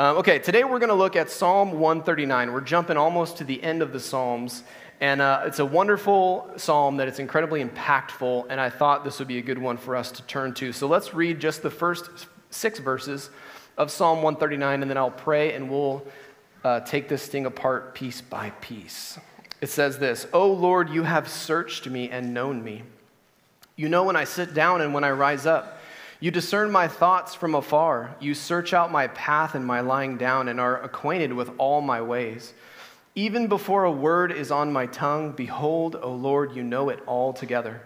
Um, okay, today we're going to look at Psalm 139. We're jumping almost to the end of the Psalms, and uh, it's a wonderful psalm that it's incredibly impactful, and I thought this would be a good one for us to turn to. So let's read just the first six verses of Psalm 139, and then I'll pray and we'll uh, take this thing apart piece by piece. It says this O Lord, you have searched me and known me. You know when I sit down and when I rise up. You discern my thoughts from afar. You search out my path and my lying down and are acquainted with all my ways. Even before a word is on my tongue, behold, O Lord, you know it altogether.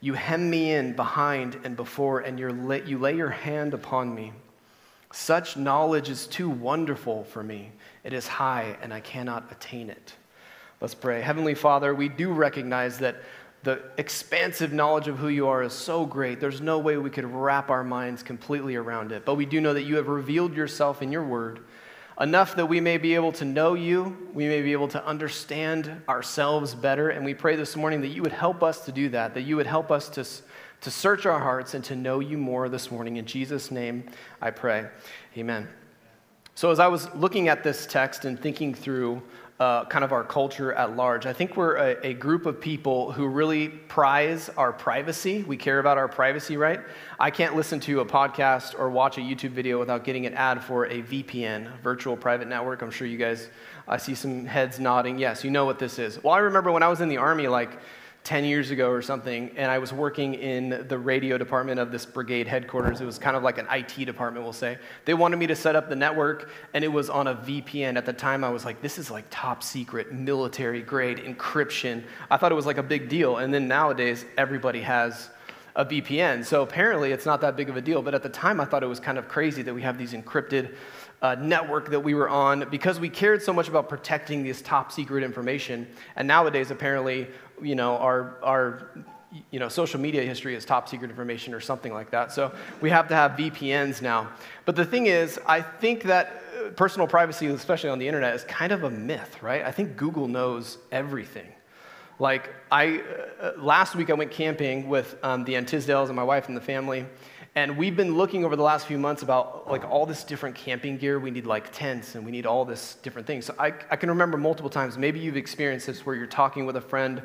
You hem me in behind and before, and you lay your hand upon me. Such knowledge is too wonderful for me. It is high, and I cannot attain it. Let's pray. Heavenly Father, we do recognize that the expansive knowledge of who you are is so great. There's no way we could wrap our minds completely around it. But we do know that you have revealed yourself in your word enough that we may be able to know you, we may be able to understand ourselves better. And we pray this morning that you would help us to do that, that you would help us to, to search our hearts and to know you more this morning. In Jesus' name, I pray. Amen. So, as I was looking at this text and thinking through uh, kind of our culture at large. I think we're a, a, group of people who really prize our privacy. We care about our privacy, right? I can't listen to a podcast or watch a YouTube video without getting an ad for a VPN, virtual private network. I'm sure you guys, I see some heads nodding. Yes, you know what this is. Well, I remember when I was in the Army, like, 10 years ago or something, and I was working in the radio department of this brigade headquarters. It was kind of like an IT department, we'll say. They wanted me to set up the network, and it was on a VPN. At the time, I was like, this is like top secret, military grade encryption. I thought it was like a big deal. And then nowadays, everybody has a VPN. So apparently, it's not that big of a deal. But at the time, I thought it was kind of crazy that we have these encrypted uh, network that we were on because we cared so much about protecting this top secret information. And nowadays, apparently, you know, our, our you know, social media history is top secret information or something like that. So we have to have VPNs now. But the thing is, I think that uh, personal privacy, especially on the internet, is kind of a myth, right? I think Google knows everything. Like, I, uh, last week I went camping with um, the Antisdales and my wife and the family, and we've been looking over the last few months about like all this different camping gear. We need like tents and we need all this different things. So I, I can remember multiple times, maybe you've experienced this where you're talking with a friend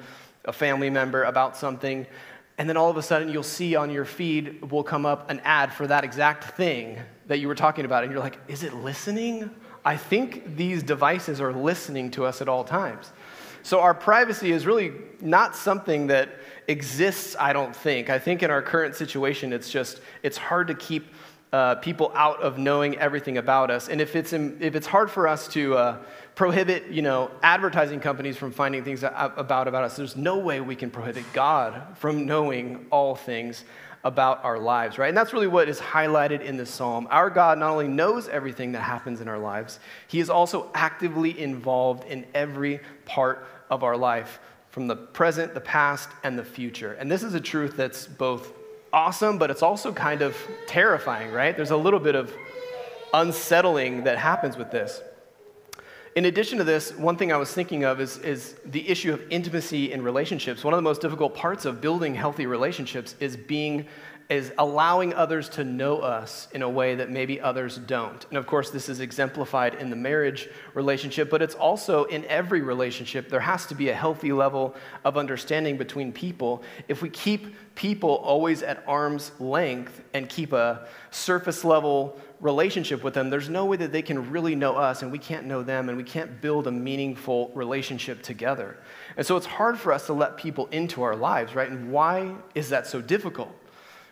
a family member about something, and then all of a sudden you'll see on your feed will come up an ad for that exact thing that you were talking about, and you're like, is it listening? I think these devices are listening to us at all times. So our privacy is really not something that exists, I don't think. I think in our current situation, it's just, it's hard to keep uh, people out of knowing everything about us. And if it's, in, if it's hard for us to uh, prohibit, you know, advertising companies from finding things about, about us, there's no way we can prohibit God from knowing all things about our lives, right? And that's really what is highlighted in this psalm. Our God not only knows everything that happens in our lives, He is also actively involved in every part of our life, from the present, the past, and the future. And this is a truth that's both awesome, but it's also kind of terrifying, right? There's a little bit of unsettling that happens with this. In addition to this, one thing I was thinking of is, is the issue of intimacy in relationships. One of the most difficult parts of building healthy relationships is being is allowing others to know us in a way that maybe others don't. And of course, this is exemplified in the marriage relationship, but it's also in every relationship. There has to be a healthy level of understanding between people. If we keep people always at arm's length and keep a surface level relationship with them, there's no way that they can really know us and we can't know them and we can't build a meaningful relationship together. And so it's hard for us to let people into our lives, right? And why is that so difficult?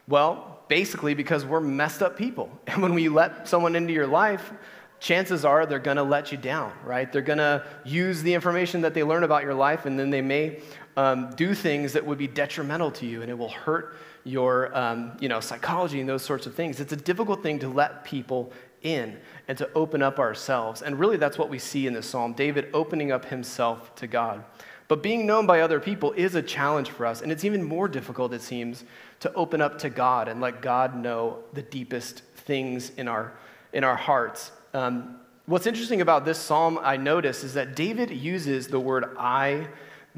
Well, basically because we're messed up people. And when we let someone into your life, chances are they're going to let you down, right? They're going to use the information that they learn about your life, and then they may um, do things that would be detrimental to you, and it will hurt your um, you know, psychology and those sorts of things. It's a difficult thing to let people in and to open up ourselves. And really, that's what we see in this psalm David opening up himself to God. But being known by other people is a challenge for us, and it's even more difficult, it seems, to open up to God and let God know the deepest things in our, in our hearts. Um, what's interesting about this psalm, I notice, is that David uses the word I,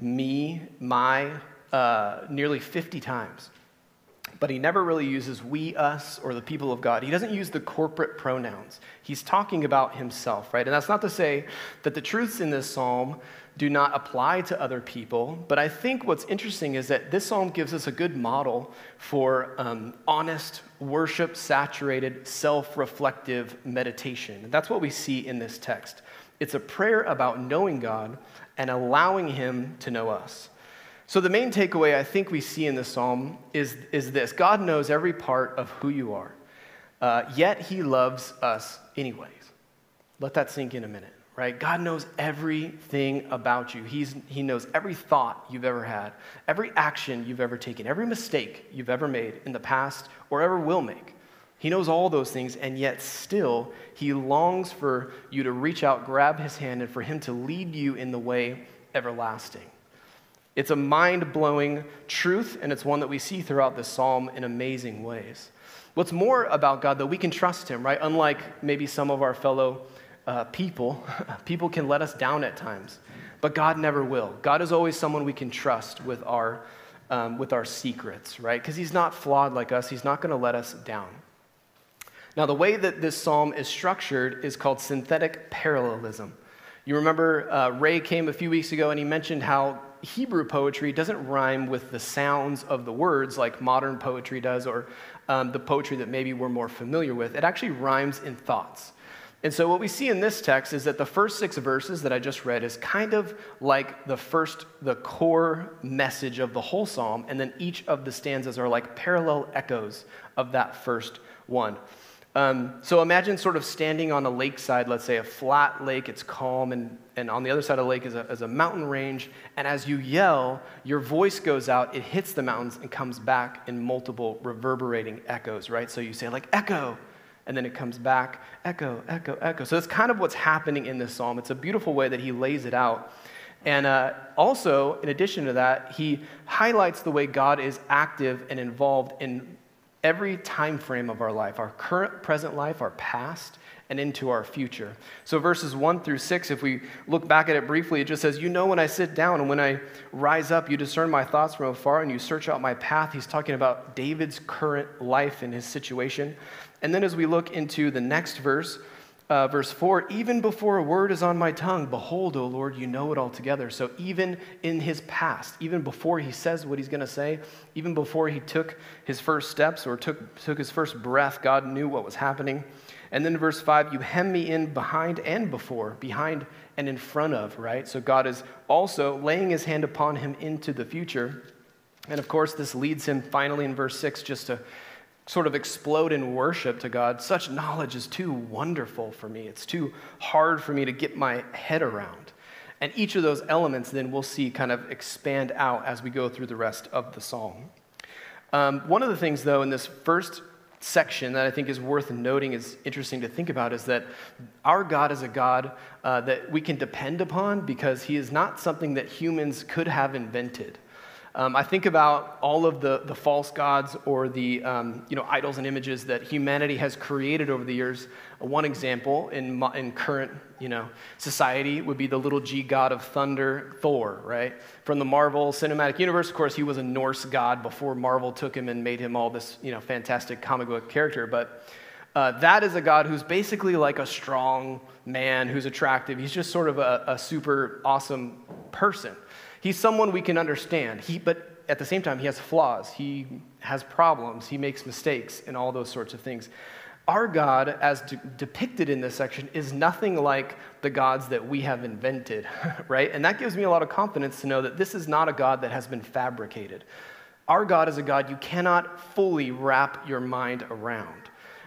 me, my, uh, nearly 50 times. but he never really uses we, us, or the people of God. He doesn't use the corporate pronouns. He's talking about himself, right? And that's not to say that the truths in this psalm do not apply to other people, but I think what's interesting is that this psalm gives us a good model for um, honest, worship saturated, self reflective meditation. That's what we see in this text. It's a prayer about knowing God and allowing Him to know us. So, the main takeaway I think we see in this psalm is, is this God knows every part of who you are, uh, yet He loves us anyways. Let that sink in a minute, right? God knows everything about you. He's, he knows every thought you've ever had, every action you've ever taken, every mistake you've ever made in the past or ever will make. He knows all those things, and yet still, He longs for you to reach out, grab His hand, and for Him to lead you in the way everlasting. It's a mind blowing truth, and it's one that we see throughout this psalm in amazing ways. What's more about God, though, we can trust Him, right? Unlike maybe some of our fellow uh, people, people can let us down at times, but God never will. God is always someone we can trust with our, um, with our secrets, right? Because He's not flawed like us, He's not going to let us down. Now, the way that this psalm is structured is called synthetic parallelism. You remember uh, Ray came a few weeks ago and he mentioned how Hebrew poetry doesn't rhyme with the sounds of the words like modern poetry does or um, the poetry that maybe we're more familiar with. It actually rhymes in thoughts. And so, what we see in this text is that the first six verses that I just read is kind of like the first, the core message of the whole psalm, and then each of the stanzas are like parallel echoes of that first one. Um, so imagine sort of standing on a lakeside, let's say a flat lake, it's calm, and, and on the other side of the lake is a, is a mountain range. And as you yell, your voice goes out, it hits the mountains, and comes back in multiple reverberating echoes, right? So you say, like, echo, and then it comes back, echo, echo, echo. So that's kind of what's happening in this psalm. It's a beautiful way that he lays it out. And uh, also, in addition to that, he highlights the way God is active and involved in every time frame of our life our current, present life, our past, and into our future. So, verses 1 through 6, if we look back at it briefly, it just says, You know when I sit down and when I rise up, you discern my thoughts from afar and you search out my path. He's talking about David's current life and his situation. And then as we look into the next verse, uh, verse 4 even before a word is on my tongue, behold, O Lord, you know it altogether. So, even in his past, even before he says what he's going to say, even before he took his first steps or took, took his first breath, God knew what was happening. And then verse 5, you hem me in behind and before, behind and in front of, right? So, God is also laying his hand upon him into the future. And of course, this leads him finally in verse 6 just to sort of explode in worship to God, such knowledge is too wonderful for me. It's too hard for me to get my head around. And each of those elements then we'll see kind of expand out as we go through the rest of the psalm. Um, one of the things, though, in this first section that I think is worth noting, is interesting to think about, is that our God is a God uh, that we can depend upon because he is not something that humans could have invented. Um, I think about all of the, the false gods or the um, you know, idols and images that humanity has created over the years. One example in, in current you know, society would be the little g god of thunder, Thor, right? From the Marvel Cinematic Universe, of course, he was a Norse god before Marvel took him and made him all this you know, fantastic comic book character. But uh, that is a God who's basically like a strong man who's attractive. He's just sort of a, a super awesome person. He's someone we can understand. He, but at the same time, he has flaws. He has problems. He makes mistakes and all those sorts of things. Our God, as de- depicted in this section, is nothing like the gods that we have invented, right? And that gives me a lot of confidence to know that this is not a God that has been fabricated. Our God is a God you cannot fully wrap your mind around,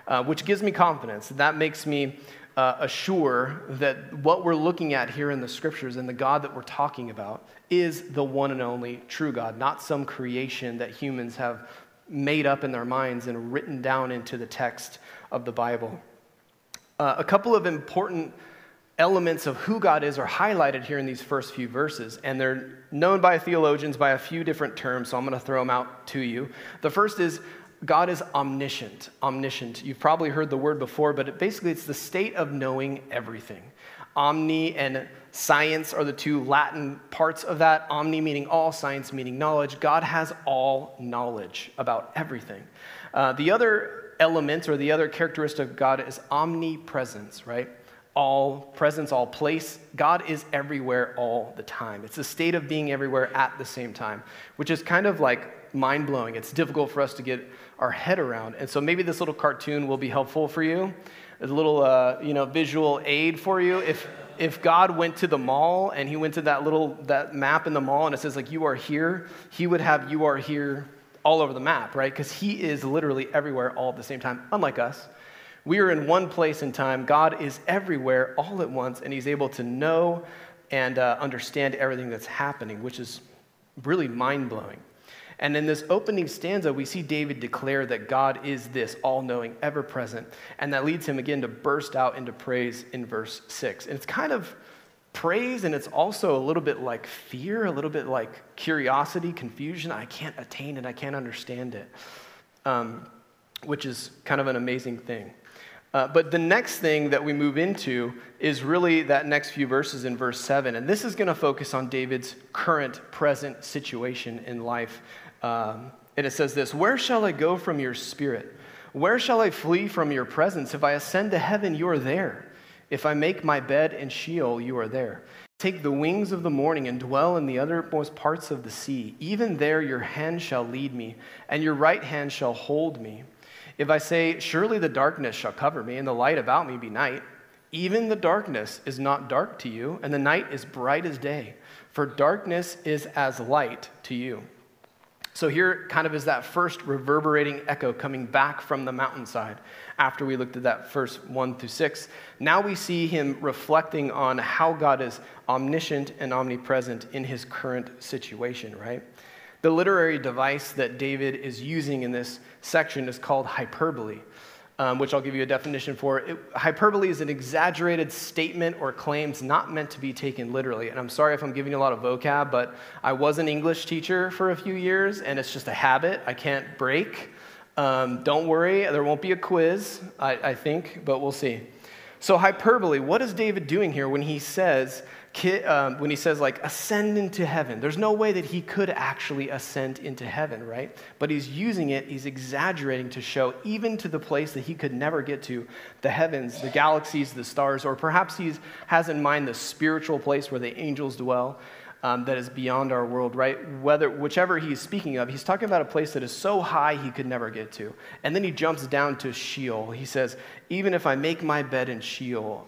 uh, which gives me confidence. That makes me uh, assure that what we're looking at here in the scriptures and the God that we're talking about is the one and only true God, not some creation that humans have made up in their minds and written down into the text of the Bible. Uh, a couple of important elements of who God is are highlighted here in these first few verses, and they're known by theologians by a few different terms, so I'm going to throw them out to you. The first is God is omniscient. Omniscient. You've probably heard the word before, but it basically it's the state of knowing everything. Omni and science are the two Latin parts of that. Omni meaning all, science meaning knowledge. God has all knowledge about everything. Uh, the other element or the other characteristic of God is omnipresence, right? All presence, all place. God is everywhere all the time. It's a state of being everywhere at the same time, which is kind of like mind blowing. It's difficult for us to get our head around. And so maybe this little cartoon will be helpful for you, a little uh, you know, visual aid for you. If, if God went to the mall and he went to that little that map in the mall and it says like you are here, he would have you are here all over the map, right? Because he is literally everywhere all at the same time, unlike us. We are in one place in time. God is everywhere all at once, and he's able to know and uh, understand everything that's happening, which is really mind blowing. And in this opening stanza, we see David declare that God is this all knowing, ever present. And that leads him again to burst out into praise in verse 6. And it's kind of praise, and it's also a little bit like fear, a little bit like curiosity, confusion. I can't attain it, I can't understand it, um, which is kind of an amazing thing. Uh, but the next thing that we move into is really that next few verses in verse 7. And this is going to focus on David's current, present situation in life. Um, and it says this Where shall I go from your spirit? Where shall I flee from your presence? If I ascend to heaven, you are there. If I make my bed in Sheol, you are there. Take the wings of the morning and dwell in the uttermost parts of the sea. Even there your hand shall lead me, and your right hand shall hold me. If I say, Surely the darkness shall cover me, and the light about me be night, even the darkness is not dark to you, and the night is bright as day, for darkness is as light to you. So here kind of is that first reverberating echo coming back from the mountainside after we looked at that first 1 through 6. Now we see him reflecting on how God is omniscient and omnipresent in his current situation, right? The literary device that David is using in this section is called hyperbole um, which I'll give you a definition for. It, hyperbole is an exaggerated statement or claims not meant to be taken literally. And I'm sorry if I'm giving you a lot of vocab, but I was an English teacher for a few years, and it's just a habit I can't break. Um, don't worry, there won't be a quiz, I, I think, but we'll see. So, hyperbole, what is David doing here when he says, um, when he says like ascend into heaven? There's no way that he could actually ascend into heaven right? But he's using it he's exaggerating to show even to the place that he could never get to the heavens the galaxies the stars or perhaps he has in mind the spiritual place where the angels dwell um, that is beyond our world, right? Whether whichever he's speaking of, he's talking about a place that is so high he could never get to. And then he jumps down to Sheol. He says, Even if I make my bed in Sheol,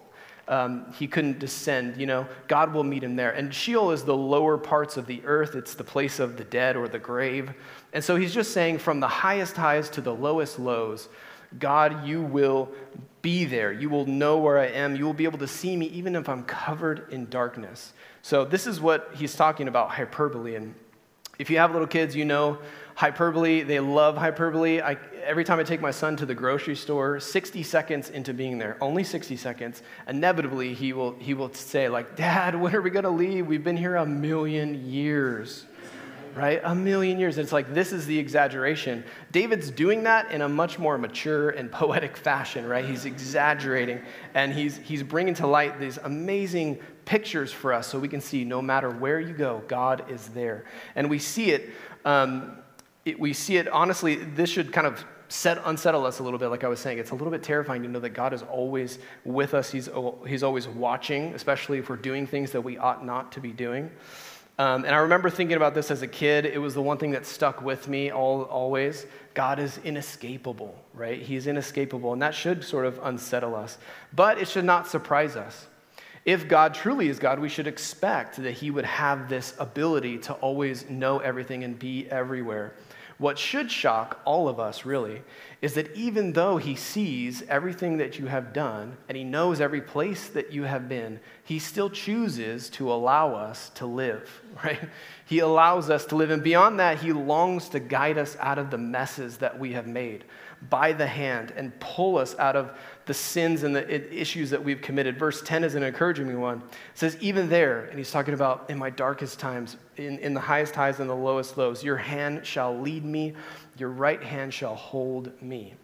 um, he couldn't descend. You know, God will meet him there. And Sheol is the lower parts of the earth, it's the place of the dead or the grave. And so he's just saying, from the highest highs to the lowest lows, God, you will be there. You will know where I am. You will be able to see me even if I'm covered in darkness. So, this is what he's talking about hyperbole. And if you have little kids, you know hyperbole. They love hyperbole. I, every time I take my son to the grocery store, 60 seconds into being there, only 60 seconds, inevitably he will, he will say, like, Dad, when are we going to leave? We've been here a million years right? A million years. It's like this is the exaggeration. David's doing that in a much more mature and poetic fashion, right? He's exaggerating and he's, he's bringing to light these amazing pictures for us so we can see no matter where you go, God is there. And we see it um, it, we see it, honestly, this should kind of set, unsettle us a little bit, like I was saying. It's a little bit terrifying to know that God is always with us. He's, he's always watching, especially if we're doing things that we ought not to be doing. Um, and I remember thinking about this as a kid. It was the one thing that stuck with me all, always. God is inescapable, right? He's inescapable, and that should sort of unsettle us. But it should not surprise us. If God truly is God, we should expect that He would have this ability to always know everything and be everywhere. What should shock all of us, really, is that even though He sees everything that you have done and He knows every place that you have been, He still chooses to allow us to live, right? He allows us to live. And beyond that, He longs to guide us out of the messes that we have made by the hand and pull us out of the sins and the issues that we've committed. Verse 10 is an encouraging one. It says, Even there, and he's talking about in my darkest times, in, in the highest highs and the lowest lows, your hand shall lead me, your right hand shall hold me.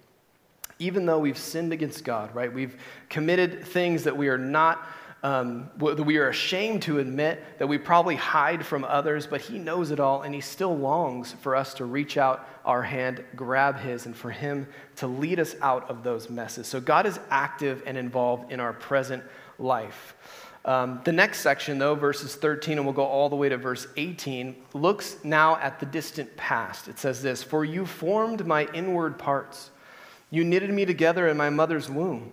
Even though we've sinned against God, right? We've committed things that we are not um, that we are ashamed to admit, that we probably hide from others, but He knows it all, and He still longs for us to reach out our hand, grab His, and for Him to lead us out of those messes. So God is active and involved in our present life. Um, the next section, though, verses 13, and we'll go all the way to verse 18, looks now at the distant past. It says this For you formed my inward parts, you knitted me together in my mother's womb.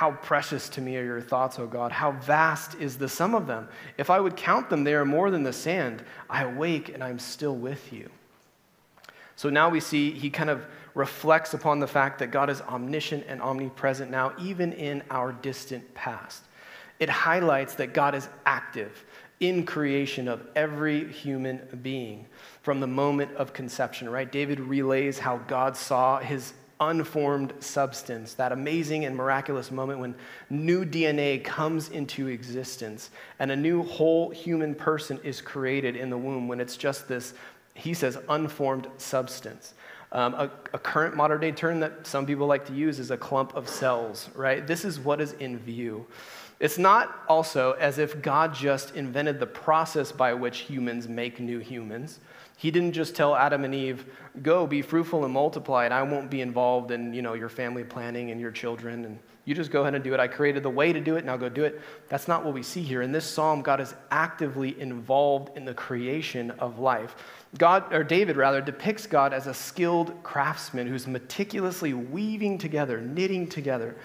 How precious to me are your thoughts, O God. How vast is the sum of them. If I would count them, they are more than the sand. I awake and I'm still with you. So now we see he kind of reflects upon the fact that God is omniscient and omnipresent now, even in our distant past. It highlights that God is active in creation of every human being from the moment of conception, right? David relays how God saw his unformed substance, that amazing and miraculous moment when new DNA comes into existence and a new whole human person is created in the womb when it's just this, he says, unformed substance. Um, a, a, current modern day term that some people like to use is a clump of cells, right? This is what is in view. It's not also as if God just invented the process by which humans make new humans. He didn't just tell Adam and Eve, go be fruitful and multiply, and I won't be involved in you know, your family planning and your children, and you just go ahead and do it. I created the way to do it, now go do it. That's not what we see here. In this psalm, God is actively involved in the creation of life. God, or David rather, depicts God as a skilled craftsman who's meticulously weaving together, knitting together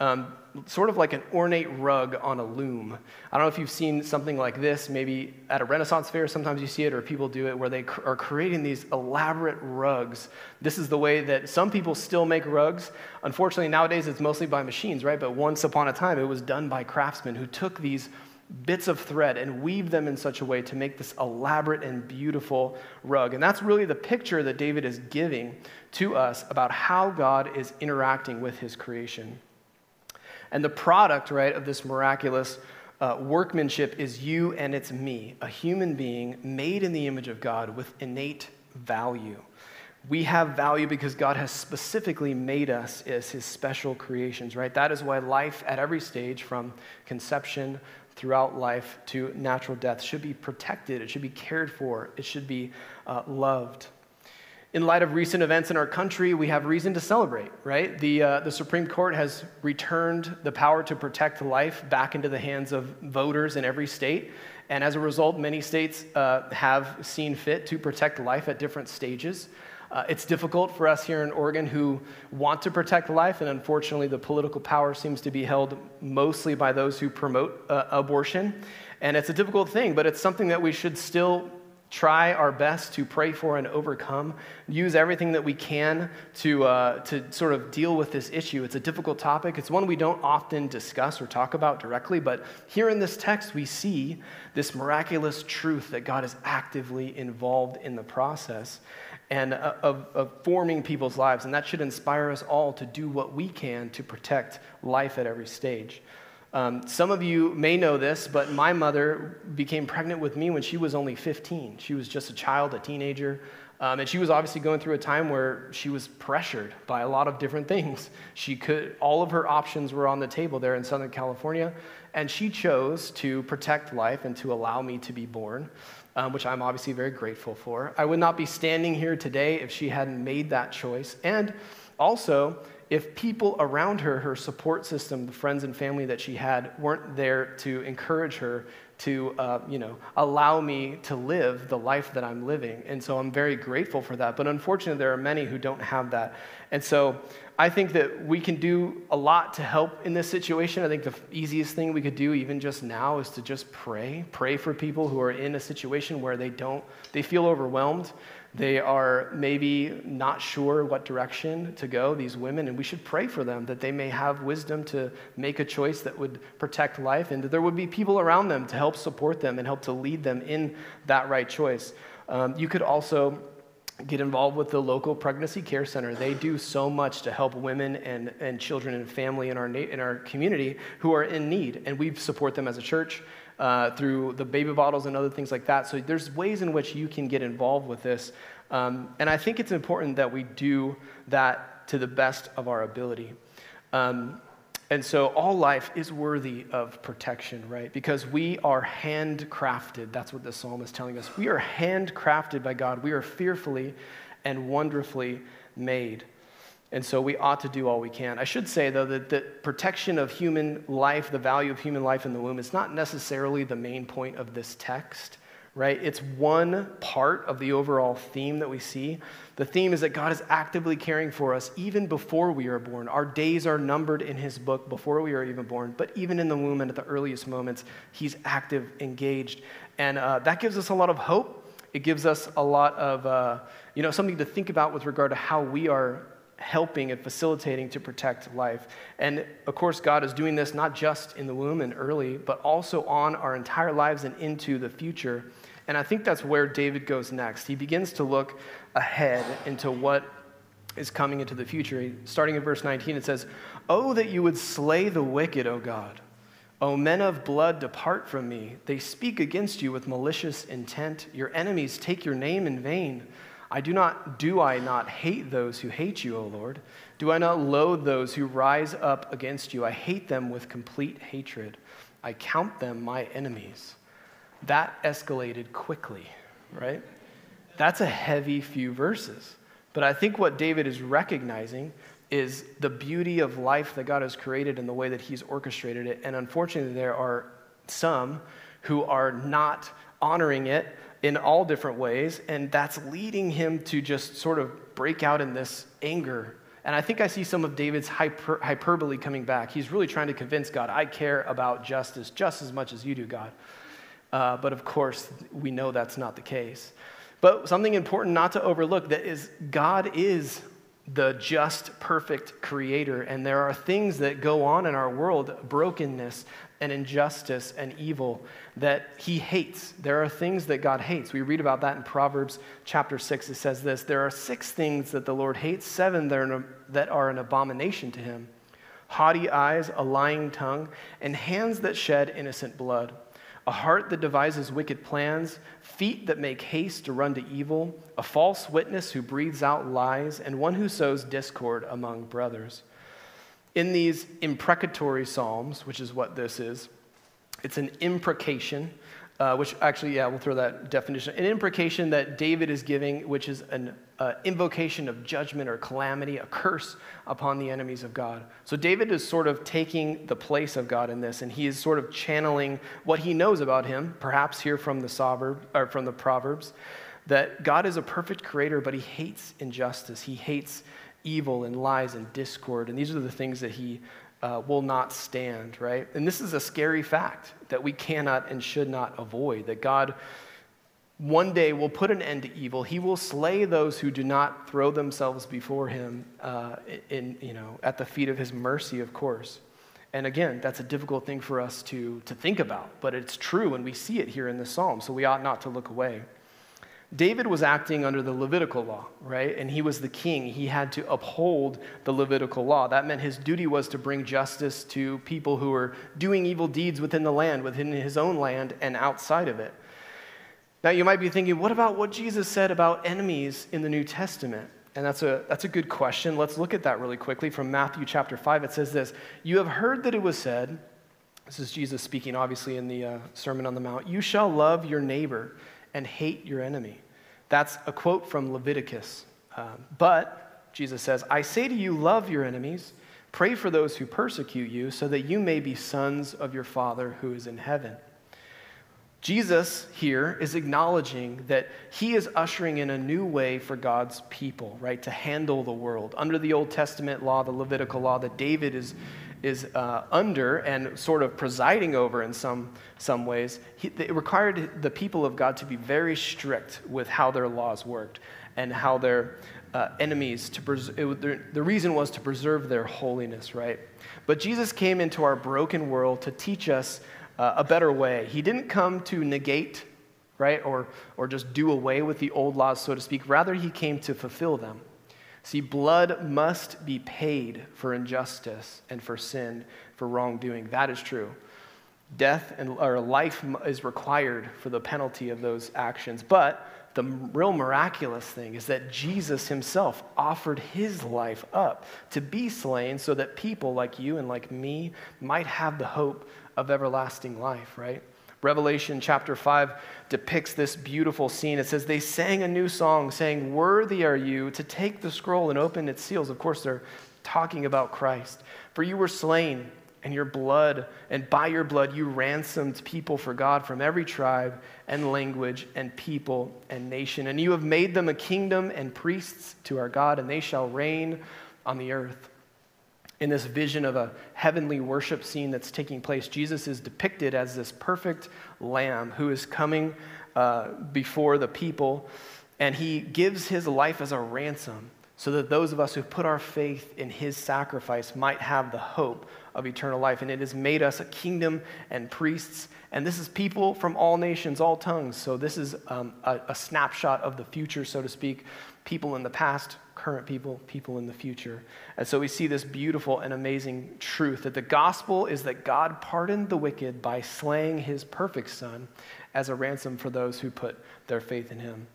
um, sort of like an ornate rug on a loom. I don't know if you've seen something like this, maybe at a Renaissance fair, sometimes you see it, or people do it, where they cr- are creating these elaborate rugs. This is the way that some people still make rugs. Unfortunately, nowadays it's mostly by machines, right? But once upon a time, it was done by craftsmen who took these bits of thread and weave them in such a way to make this elaborate and beautiful rug. And that's really the picture that David is giving to us about how God is interacting with his creation. And the product, right, of this miraculous uh, workmanship is you and it's me, a human being made in the image of God with innate value. We have value because God has specifically made us as his special creations, right? That is why life at every stage, from conception throughout life to natural death, should be protected, it should be cared for, it should be uh, loved in light of recent events in our country, we have reason to celebrate, right? The, uh, the Supreme Court has returned the power to protect life back into the hands of voters in every state. And as a result, many states uh, have seen fit to protect life at different stages. Uh, it's difficult for us here in Oregon who want to protect life, and unfortunately, the political power seems to be held mostly by those who promote uh, abortion. And it's a difficult thing, but it's something that we should still try our best to pray for and overcome, use everything that we can to, uh, to sort of deal with this issue. It's a difficult topic. It's one we don't often discuss or talk about directly, but here in this text, we see this miraculous truth that God is actively involved in the process and uh, of, of forming people's lives. And that should inspire us all to do what we can to protect life at every stage. Um, some of you may know this, but my mother became pregnant with me when she was only 15. She was just a child, a teenager. Um, and she was obviously going through a time where she was pressured by a lot of different things. She could, all of her options were on the table there in Southern California, and she chose to protect life and to allow me to be born, um, which I'm obviously very grateful for. I would not be standing here today if she hadn't made that choice. And also, if people around her, her support system, the friends and family that she had, weren't there to encourage her to, uh, you know, allow me to live the life that I'm living. And so I'm very grateful for that. But unfortunately, there are many who don't have that. And so I think that we can do a lot to help in this situation. I think the easiest thing we could do, even just now, is to just pray. Pray for people who are in a situation where they don't, they feel overwhelmed. They are maybe not sure what direction to go, these women, and we should pray for them that they may have wisdom to make a choice that would protect life and that there would be people around them to help support them and help to lead them in that right choice. Um, you could also get involved with the local pregnancy care center. They do so much to help women and, and children and family in our, in our community who are in need. And we support them as a church uh, through the baby bottles and other things like that. So there's ways in which you can get involved with this. Um, and I think it's important that we do that to the best of our ability. Um, and so all life is worthy of protection, right? Because we are handcrafted. That's what the psalm is telling us. We are handcrafted by God. We are fearfully and wonderfully made. And so we ought to do all we can. I should say, though, that the protection of human life, the value of human life in the womb, is not necessarily the main point of this text right? It's one part of the overall theme that we see. The theme is that God is actively caring for us even before we are born. Our days are numbered in His book before we are even born, but even in the womb and at the earliest moments, He's active, engaged. And uh, that gives us a lot of hope. It gives us a lot of, uh, you know, something to think about with regard to how we are helping and facilitating to protect life. And of course, God is doing this not just in the womb and early, but also on our entire lives and into the future. And I think that's where David goes next. He begins to look ahead into what is coming into the future. Starting in verse 19, it says, Oh, that you would slay the wicked, O God. O men of blood, depart from me. They speak against you with malicious intent. Your enemies take your name in vain. I do not, do I not hate those who hate you, O Lord? Do I not loathe those who rise up against you? I hate them with complete hatred. I count them my enemies. That escalated quickly, right? That's a heavy few verses. But I think what David is recognizing is the beauty of life that God has created and the way that He's orchestrated it. And unfortunately, there are some who are not honoring it in all different ways, and that's leading him to just sort of break out in this anger. And I think I see some of David's hyper, hyperbole coming back. He's really trying to convince God, I care about justice just as much as you do, God. Uh, but of course, we know that's not the case. But something important not to overlook that is God is the just, perfect creator. And there are things that go on in our world, brokenness and injustice and evil, that he hates. There are things that God hates. We read about that in Proverbs chapter 6. It says this There are six things that the Lord hates, seven that are an, abomination to him haughty eyes, a lying tongue, and hands that shed innocent blood a heart that devises wicked plans, feet that make haste to run to evil, a false witness who breathes out lies, and one who sows discord among brothers. In these imprecatory psalms, which is what this is, it's an imprecation uh, which actually, yeah, we'll throw that definition. An imprecation that David is giving, which is an uh, invocation of judgment or calamity, a curse upon the enemies of God. So David is sort of taking the place of God in this, and he is sort of channeling what he knows about him, perhaps here from the, Soverb, or from the Proverbs, that God is a perfect creator, but he hates injustice. He hates evil and lies and discord, and these are the things that he uh, will not stand, right? And this is a scary fact that we cannot and should not avoid that God one day will put an end to evil. He will slay those who do not throw themselves before him uh, in, you know, at the feet of his mercy, of course. And again, that's a difficult thing for us to, to think about, but it's true, and we see it here in the psalm, so we ought not to look away. David was acting under the Levitical law, right? And he was the king. He had to uphold the Levitical law. That meant his duty was to bring justice to people who were doing evil deeds within the land, within his own land, and outside of it. Now, you might be thinking, what about what Jesus said about enemies in the New Testament? And that's a, that's a good question. Let's look at that really quickly from Matthew chapter 5. It says this You have heard that it was said, this is Jesus speaking, obviously, in the uh, Sermon on the Mount, you shall love your neighbor and hate your enemy. That's a quote from Leviticus. Um, but, Jesus says, I say to you, love your enemies, pray for those who persecute you, so that you may be sons of your Father who is in heaven. Jesus here is acknowledging that he is ushering in a new way for God's people, right, to handle the world. Under the Old Testament law, the Levitical law that David is is uh, under and sort of presiding over in some, some ways, he, it required the people of God to be very strict with how their laws worked and how their uh, enemies to pres- it, the reason was to preserve their holiness, right? But Jesus came into our broken world to teach us uh, a better way. He didn't come to negate right? Or, or just do away with the old laws, so to speak. Rather, he came to fulfill them. See, blood must be paid for injustice and for sin, for wrongdoing. That is true. Death and, or life is required for the penalty of those actions. But the real miraculous thing is that Jesus himself offered his life up to be slain so that people like you and like me might have the hope of everlasting life, right? Revelation chapter 5 depicts this beautiful scene. It says, They sang a new song, saying, Worthy are you to take the scroll and open its seals. Of course, they're talking about Christ. For you were slain, and your blood, and by your blood you ransomed people for God from every tribe and language and people and nation. And you have made them a kingdom and priests to our God, and they shall reign on the earth in this vision of a heavenly worship scene that's taking place, Jesus is depicted as this perfect lamb who is coming uh, before the people, and he gives his life as a ransom so that those of us who put our faith in his sacrifice might have the hope of eternal life. And it has made us a kingdom and priests. And this is people from all nations, all tongues. So this is um, a, a snapshot of the future, so to speak. People in the past, current people, people in the future. And so we see this beautiful and amazing truth that the gospel is that God pardoned the wicked by slaying his perfect son as a ransom for those who put their faith in him.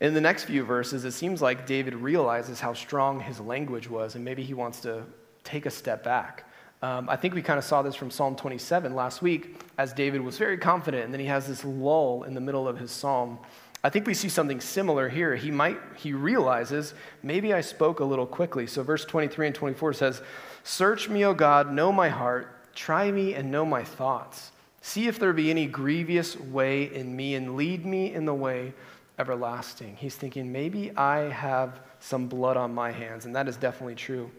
In the next few verses, it seems like David realizes how strong his language was, and maybe he wants to take a step back. Um, I think we kind of saw this from Psalm 27 last week, as David was very confident, and then he has this lull in the middle of his psalm I think we see something similar here. He might he realizes maybe I spoke a little quickly. So verse 23 and 24 says, "Search me, O God, know my heart, try me and know my thoughts. See if there be any grievous way in me and lead me in the way everlasting." He's thinking maybe I have some blood on my hands, and that is definitely true.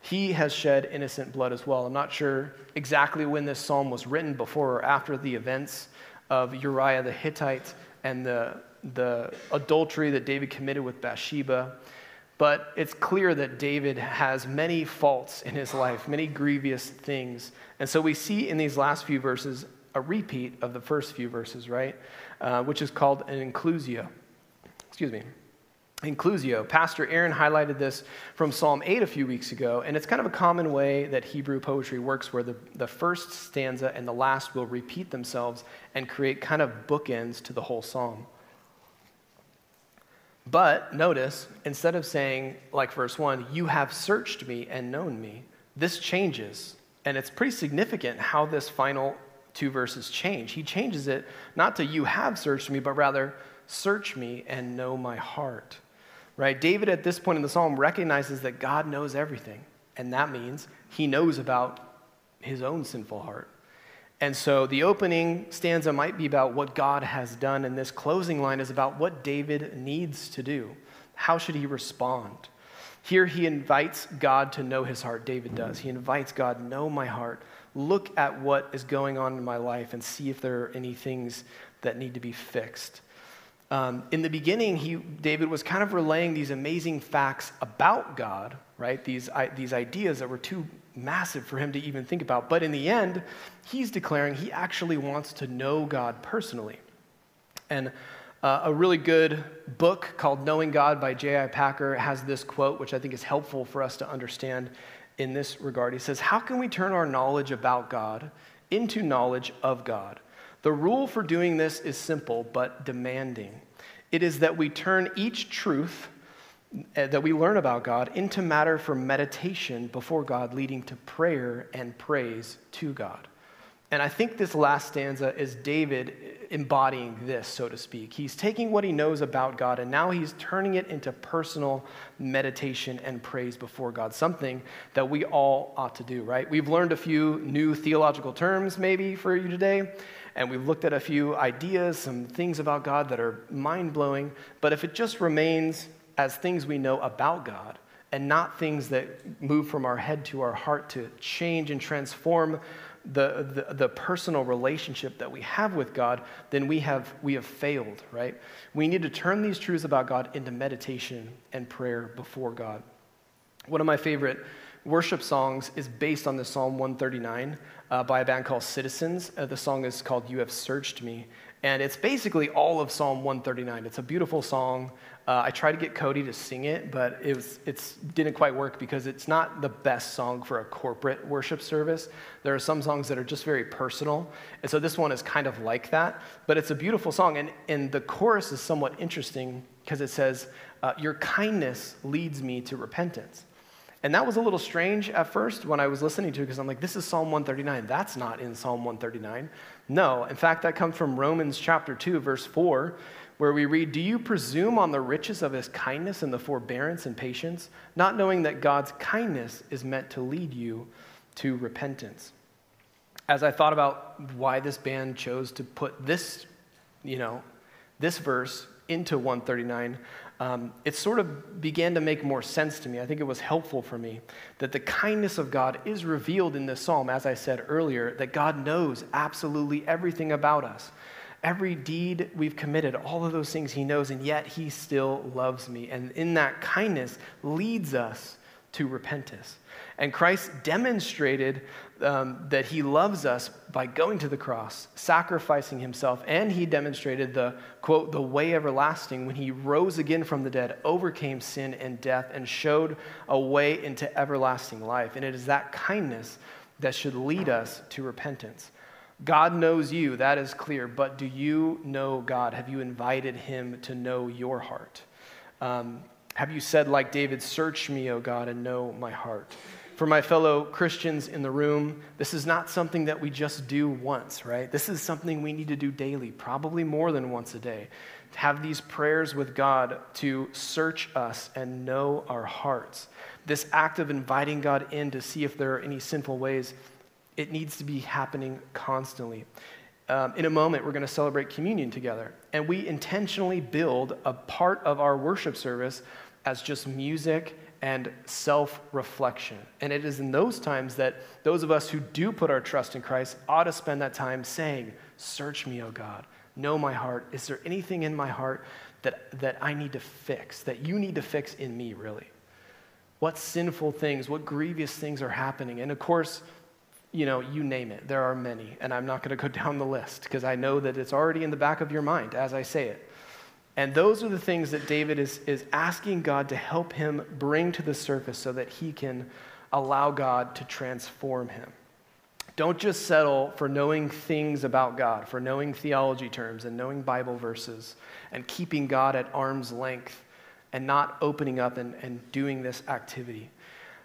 He has shed innocent blood as well. I'm not sure exactly when this psalm was written, before or after the events of Uriah the Hittite and the the adultery that David committed with Bathsheba. But it's clear that David has many faults in his life, many grievous things. And so we see in these last few verses a repeat of the first few verses, right? Uh, which is called an inclusio. Excuse me. Inclusio. Pastor Aaron highlighted this from Psalm 8 a few weeks ago, and it's kind of a common way that Hebrew poetry works where the, the first stanza and the last will repeat themselves and create kind of bookends to the whole psalm. But notice, instead of saying, like verse 1, you have searched me and known me, this changes. And it's pretty significant how this final two verses change. He changes it not to you have searched me, but rather search me and know my heart. Right? David at this point in the psalm recognizes that God knows everything. And that means he knows about his own sinful heart. And so the opening stanza might be about what God has done, and this closing line is about what David needs to do. How should he respond? Here he invites God to know his heart, David does. He invites God, know my heart. Look at what is going on in my life and see if there are any things that need to be fixed. Um, in the beginning, he, David was kind of relaying these amazing facts about God, right? These, I, these ideas that were too massive for him to even think about. But in the end, he's declaring he actually wants to know God personally. And uh, a really good book called Knowing God by J.I. Packer has this quote, which I think is helpful for us to understand in this regard. He says, How can we turn our knowledge about God into knowledge of God? The rule for doing this is simple but demanding. It is that we turn each truth Uh, that we learn about God into matter for meditation before God, leading to prayer and praise to God. And I think this last stanza is David embodying this, so to speak. He's taking what he knows about God and now he's turning it into personal meditation and praise before God, something that we all ought to do, right? We've learned a few new theological terms maybe for you today, and we've looked at a few ideas, some things about God that are mind blowing, but if it just remains as things we know about God and not things that move from our head to our heart to change and transform the, the, the, personal relationship that we have with God, then we have, we have failed, right? We need to turn these truths about God into meditation and prayer before God. One of my favorite worship songs is based on the Psalm 139 uh, by a band called Citizens. Uh, the song is called You Have Searched Me. And it's basically all of Psalm 139. It's a beautiful song. Uh, I tried to get Cody to sing it, but it was, it's, didn't quite work because it's not the best song for a corporate worship service. There are some songs that are just very personal. And so this one is kind of like that, but it's a beautiful song. And, and the chorus is somewhat interesting because it says, uh, Your kindness leads me to repentance. And that was a little strange at first when I was listening to it because I'm like, this is Psalm 139. That's not in Psalm 139. No, in fact, that comes from Romans chapter 2, verse 4, where we read, Do you presume on the riches of his kindness and the forbearance and patience, not knowing that God's kindness is meant to lead you to repentance? As I thought about why this band chose to put this, you know, this verse into 139, um, it sort of began to make more sense to me. I think it was helpful for me that the kindness of God is revealed in this psalm, as I said earlier, that God knows absolutely everything about us. Every deed we've committed, all of those things he knows, and yet he still loves me. And in that kindness leads us to repentance. And Christ demonstrated um, that he loves us by going to the cross, sacrificing himself, and he demonstrated the, quote, the way everlasting when he rose again from the dead, overcame sin and death, and showed a way into everlasting life. And it is that kindness that should lead us to repentance. God knows you, that is clear, but do you know God? Have you invited him to know your heart? Um, have you said, like David, Search me, O God, and know my heart? For my fellow Christians in the room, this is not something that we just do once, right? This is something we need to do daily, probably more than once a day. To have these prayers with God to search us and know our hearts. This act of inviting God in to see if there are any sinful ways it needs to be happening constantly. Um, in a moment, we're going to celebrate communion together. And we intentionally build a part of our worship service as just music and self reflection. And it is in those times that those of us who do put our trust in Christ ought to spend that time saying, Search me, O God. Know my heart. Is there anything in my heart that, that I need to fix, that you need to fix in me, really? What sinful things, what grievous things are happening? And of course, you know, you name it. There are many, and I'm not going to go down the list because I know that it's already in the back of your mind as I say it. And those are the things that David is, is asking God to help him bring to the surface so that he can allow God to transform him. Don't just settle for knowing things about God, for knowing theology terms and knowing Bible verses and keeping God at arm's length and not opening up and, and doing this activity.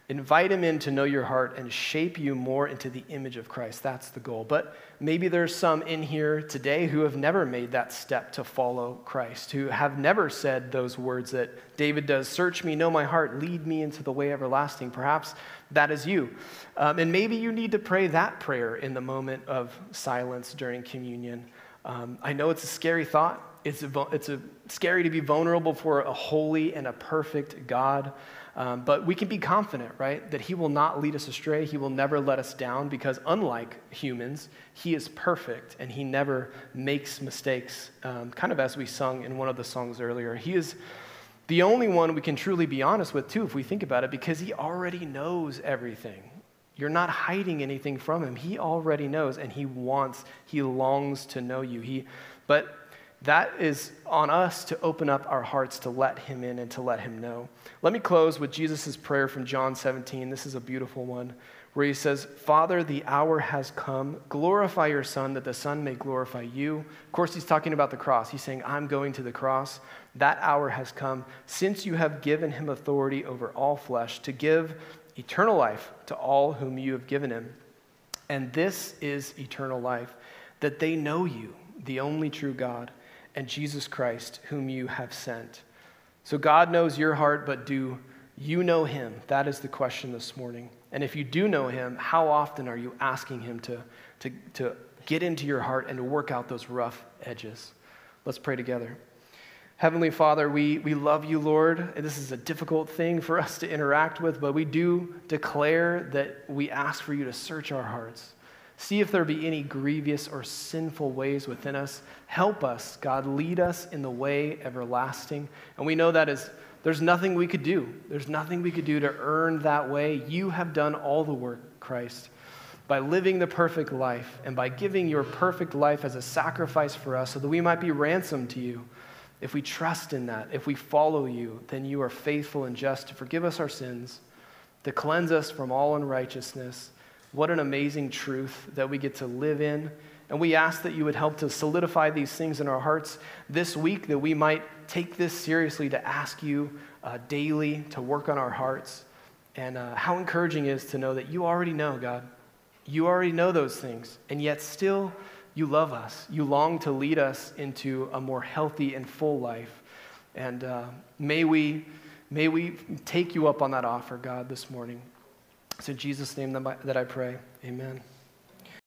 Invite him in to know your heart and shape you more into the image of Christ. That's the goal. But maybe there's some in here today who have never made that step to follow Christ, who have never said those words that David does Search me, know my heart, lead me into the way everlasting. Perhaps that is you. Um, and maybe you need to pray that prayer in the moment of silence during communion. Um, I know it's a scary thought. It's, a, it's a, scary to be vulnerable for a holy and a perfect God. Um, but we can be confident, right, that He will not lead us astray. He will never let us down because, unlike humans, He is perfect and He never makes mistakes. Um, kind of as we sung in one of the songs earlier. He is the only one we can truly be honest with, too, if we think about it, because He already knows everything. You're not hiding anything from Him. He already knows and He wants, He longs to know you. He, but that is on us to open up our hearts to let him in and to let him know. Let me close with Jesus' prayer from John 17. This is a beautiful one where he says, Father, the hour has come. Glorify your Son, that the Son may glorify you. Of course, he's talking about the cross. He's saying, I'm going to the cross. That hour has come, since you have given him authority over all flesh to give eternal life to all whom you have given him. And this is eternal life, that they know you, the only true God and Jesus Christ, whom you have sent. So God knows your heart, but do you know him? That is the question this morning. And if you do know him, how often are you asking him to, to, to get into your heart and to work out those rough edges? Let's pray together. Heavenly Father, we, we love you, Lord. This is a difficult thing for us to interact with, but we do declare that we ask for you to search our hearts. See if there be any grievous or sinful ways within us. Help us, God, lead us in the way everlasting. And we know that is there's nothing we could do. There's nothing we could do to earn that way. You have done all the work, Christ. By living the perfect life and by giving your perfect life as a sacrifice for us so that we might be ransomed to you. If we trust in that, if we follow you, then you are faithful and just to forgive us our sins, to cleanse us from all unrighteousness. What an amazing truth that we get to live in. And we ask that you would help to solidify these things in our hearts this week, that we might take this seriously to ask you uh, daily to work on our hearts. And uh, how encouraging it is to know that you already know, God. You already know those things, and yet still you love us. You long to lead us into a more healthy and full life. And uh, may, we, may we take you up on that offer, God, this morning. In Jesus' name that I pray. Amen.